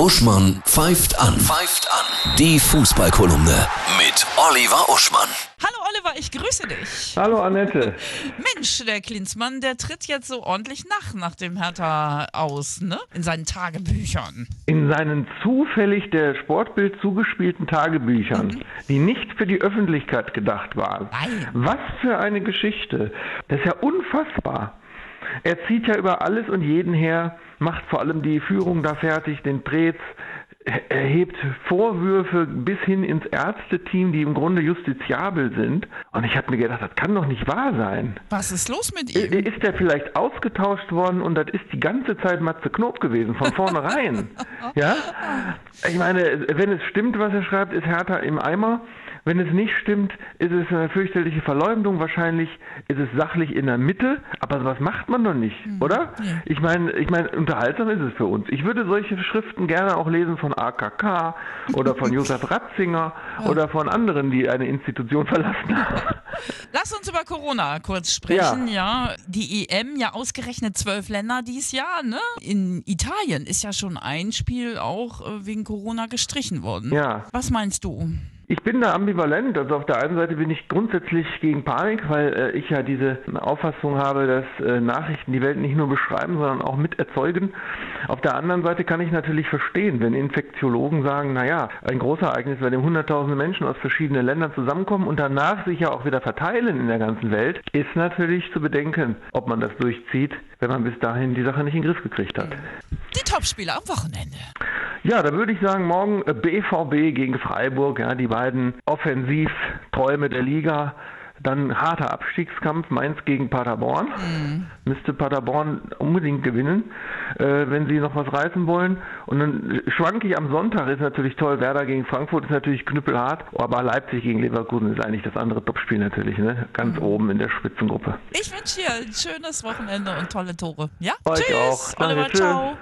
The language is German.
Uschmann pfeift an. Pfeift an. Die Fußballkolumne mit Oliver Uschmann. Hallo Oliver, ich grüße dich. Hallo Annette. Mensch, der Klinsmann, der tritt jetzt so ordentlich nach nach dem Hertha aus, ne? In seinen Tagebüchern. In seinen zufällig der Sportbild zugespielten Tagebüchern, die nicht für die Öffentlichkeit gedacht waren. Nein. Was für eine Geschichte. Das ist ja unfassbar. Er zieht ja über alles und jeden her, macht vor allem die Führung da fertig, den Prez, erhebt Vorwürfe bis hin ins Ärzteteam, die im Grunde justiziabel sind. Und ich habe mir gedacht, das kann doch nicht wahr sein. Was ist los mit ihm? Ist der vielleicht ausgetauscht worden und das ist die ganze Zeit Matze Knob gewesen, von vornherein? ja? Ich meine, wenn es stimmt, was er schreibt, ist Hertha im Eimer. Wenn es nicht stimmt, ist es eine fürchterliche Verleumdung. Wahrscheinlich ist es sachlich in der Mitte. Aber was macht man doch nicht, oder? Ich meine, ich meine, unterhaltsam ist es für uns. Ich würde solche Schriften gerne auch lesen von AKK oder von Josef Ratzinger oder von anderen, die eine Institution verlassen haben. Lass uns über Corona kurz sprechen, ja. Die EM, ja ausgerechnet zwölf Länder dies Jahr, ne? In Italien ist ja schon ein Spiel auch äh, wegen Corona gestrichen worden. Ja. Was meinst du? Ich bin da ambivalent. Also auf der einen Seite bin ich grundsätzlich gegen Panik, weil äh, ich ja diese Auffassung habe, dass äh, Nachrichten die Welt nicht nur beschreiben, sondern auch miterzeugen. Auf der anderen Seite kann ich natürlich verstehen, wenn Infektiologen sagen, naja, ein Großereignis, bei dem hunderttausende Menschen aus verschiedenen Ländern zusammenkommen und danach sich ja auch wieder verteilen in der ganzen Welt, ist natürlich zu bedenken, ob man das durchzieht, wenn man bis dahin die Sache nicht in den Griff gekriegt hat. Die Topspieler am Wochenende. Ja, da würde ich sagen, morgen äh, BVB gegen Freiburg, ja, die beiden Offensivträume der Liga. Dann harter Abstiegskampf, Mainz gegen Paderborn. Müsste Paderborn unbedingt gewinnen, äh, wenn sie noch was reißen wollen. Und dann schwank ich am Sonntag, ist natürlich toll. Werder gegen Frankfurt ist natürlich knüppelhart. Aber Leipzig gegen Leverkusen ist eigentlich das andere Topspiel natürlich, ne? Ganz oben in der Spitzengruppe. Ich wünsche dir ein schönes Wochenende und tolle Tore. Ja? Euch Tschüss, auch. Danke, Oliver, tschüss. ciao.